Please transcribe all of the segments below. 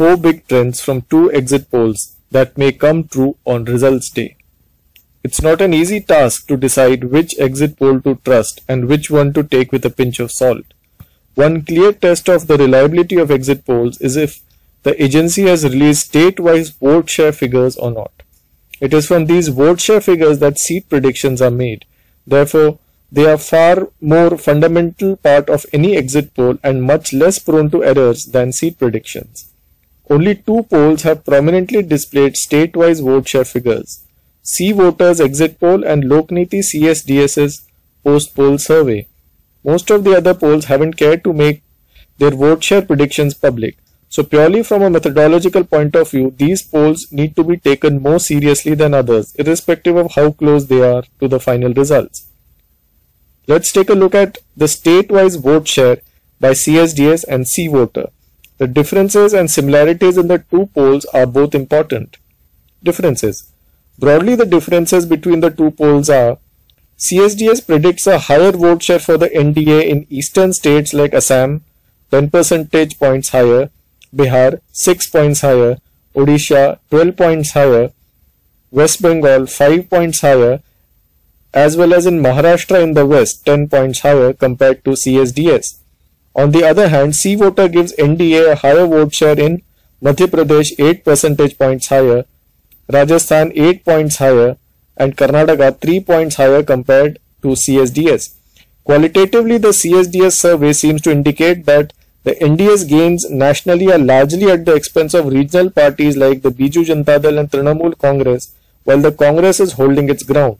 four big trends from two exit polls that may come true on results day. It's not an easy task to decide which exit poll to trust and which one to take with a pinch of salt. One clear test of the reliability of exit polls is if the agency has released state-wise vote share figures or not. It is from these vote share figures that seat predictions are made. Therefore, they are far more fundamental part of any exit poll and much less prone to errors than seat predictions. Only two polls have prominently displayed state-wise vote share figures. C-Voter's Exit Poll and Lokniti CSDS's Post Poll Survey. Most of the other polls haven't cared to make their vote share predictions public. So purely from a methodological point of view, these polls need to be taken more seriously than others, irrespective of how close they are to the final results. Let's take a look at the state-wise vote share by CSDS and C-Voter. The differences and similarities in the two polls are both important. Differences. Broadly, the differences between the two polls are CSDS predicts a higher vote share for the NDA in eastern states like Assam, 10 percentage points higher, Bihar 6 points higher, Odisha 12 points higher, West Bengal 5 points higher, as well as in Maharashtra in the west 10 points higher compared to CSDS. On the other hand, C voter gives NDA a higher vote share in Madhya Pradesh 8 percentage points higher, Rajasthan 8 points higher and Karnataka 3 points higher compared to CSDS. Qualitatively, the CSDS survey seems to indicate that the NDA's gains nationally are largely at the expense of regional parties like the Biju Janata Dal and Trinamool Congress, while the Congress is holding its ground.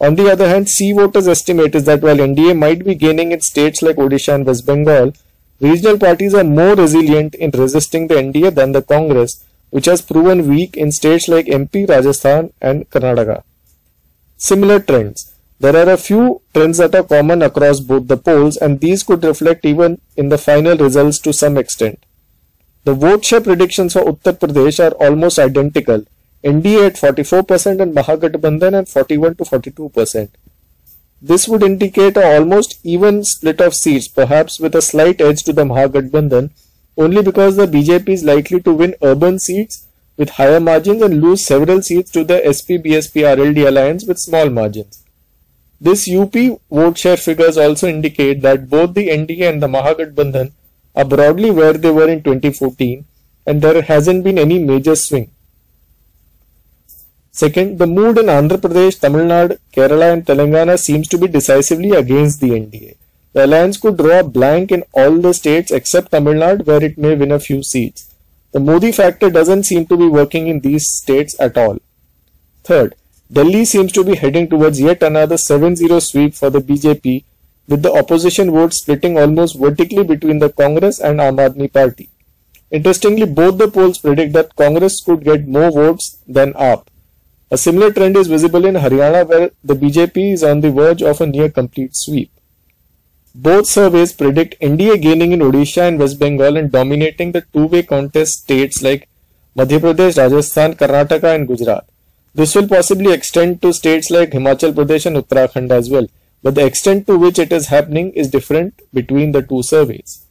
On the other hand, C voters estimate is that while NDA might be gaining in states like Odisha and West Bengal, regional parties are more resilient in resisting the NDA than the Congress, which has proven weak in states like MP, Rajasthan and Karnataka. Similar trends. There are a few trends that are common across both the polls and these could reflect even in the final results to some extent. The vote share predictions for Uttar Pradesh are almost identical. NDA at 44% and Mahagathbandhan at 41 to 42%. This would indicate a almost even split of seats, perhaps with a slight edge to the Mahagathbandhan only because the BJP is likely to win urban seats with higher margins and lose several seats to the SP-BSP RLD alliance with small margins. This UP vote share figures also indicate that both the NDA and the Mahagathbandhan are broadly where they were in 2014 and there hasn't been any major swing. Second, the mood in Andhra Pradesh, Tamil Nadu, Kerala and Telangana seems to be decisively against the NDA. The alliance could draw a blank in all the states except Tamil Nadu where it may win a few seats. The Modi factor doesn't seem to be working in these states at all. Third, Delhi seems to be heading towards yet another 7-0 sweep for the BJP with the opposition vote splitting almost vertically between the Congress and Aam Party. Interestingly, both the polls predict that Congress could get more votes than AAP. A similar trend is visible in Haryana where the BJP is on the verge of a near complete sweep. Both surveys predict NDA gaining in Odisha and West Bengal and dominating the two-way contest states like Madhya Pradesh, Rajasthan, Karnataka and Gujarat. This will possibly extend to states like Himachal Pradesh and Uttarakhand as well, but the extent to which it is happening is different between the two surveys.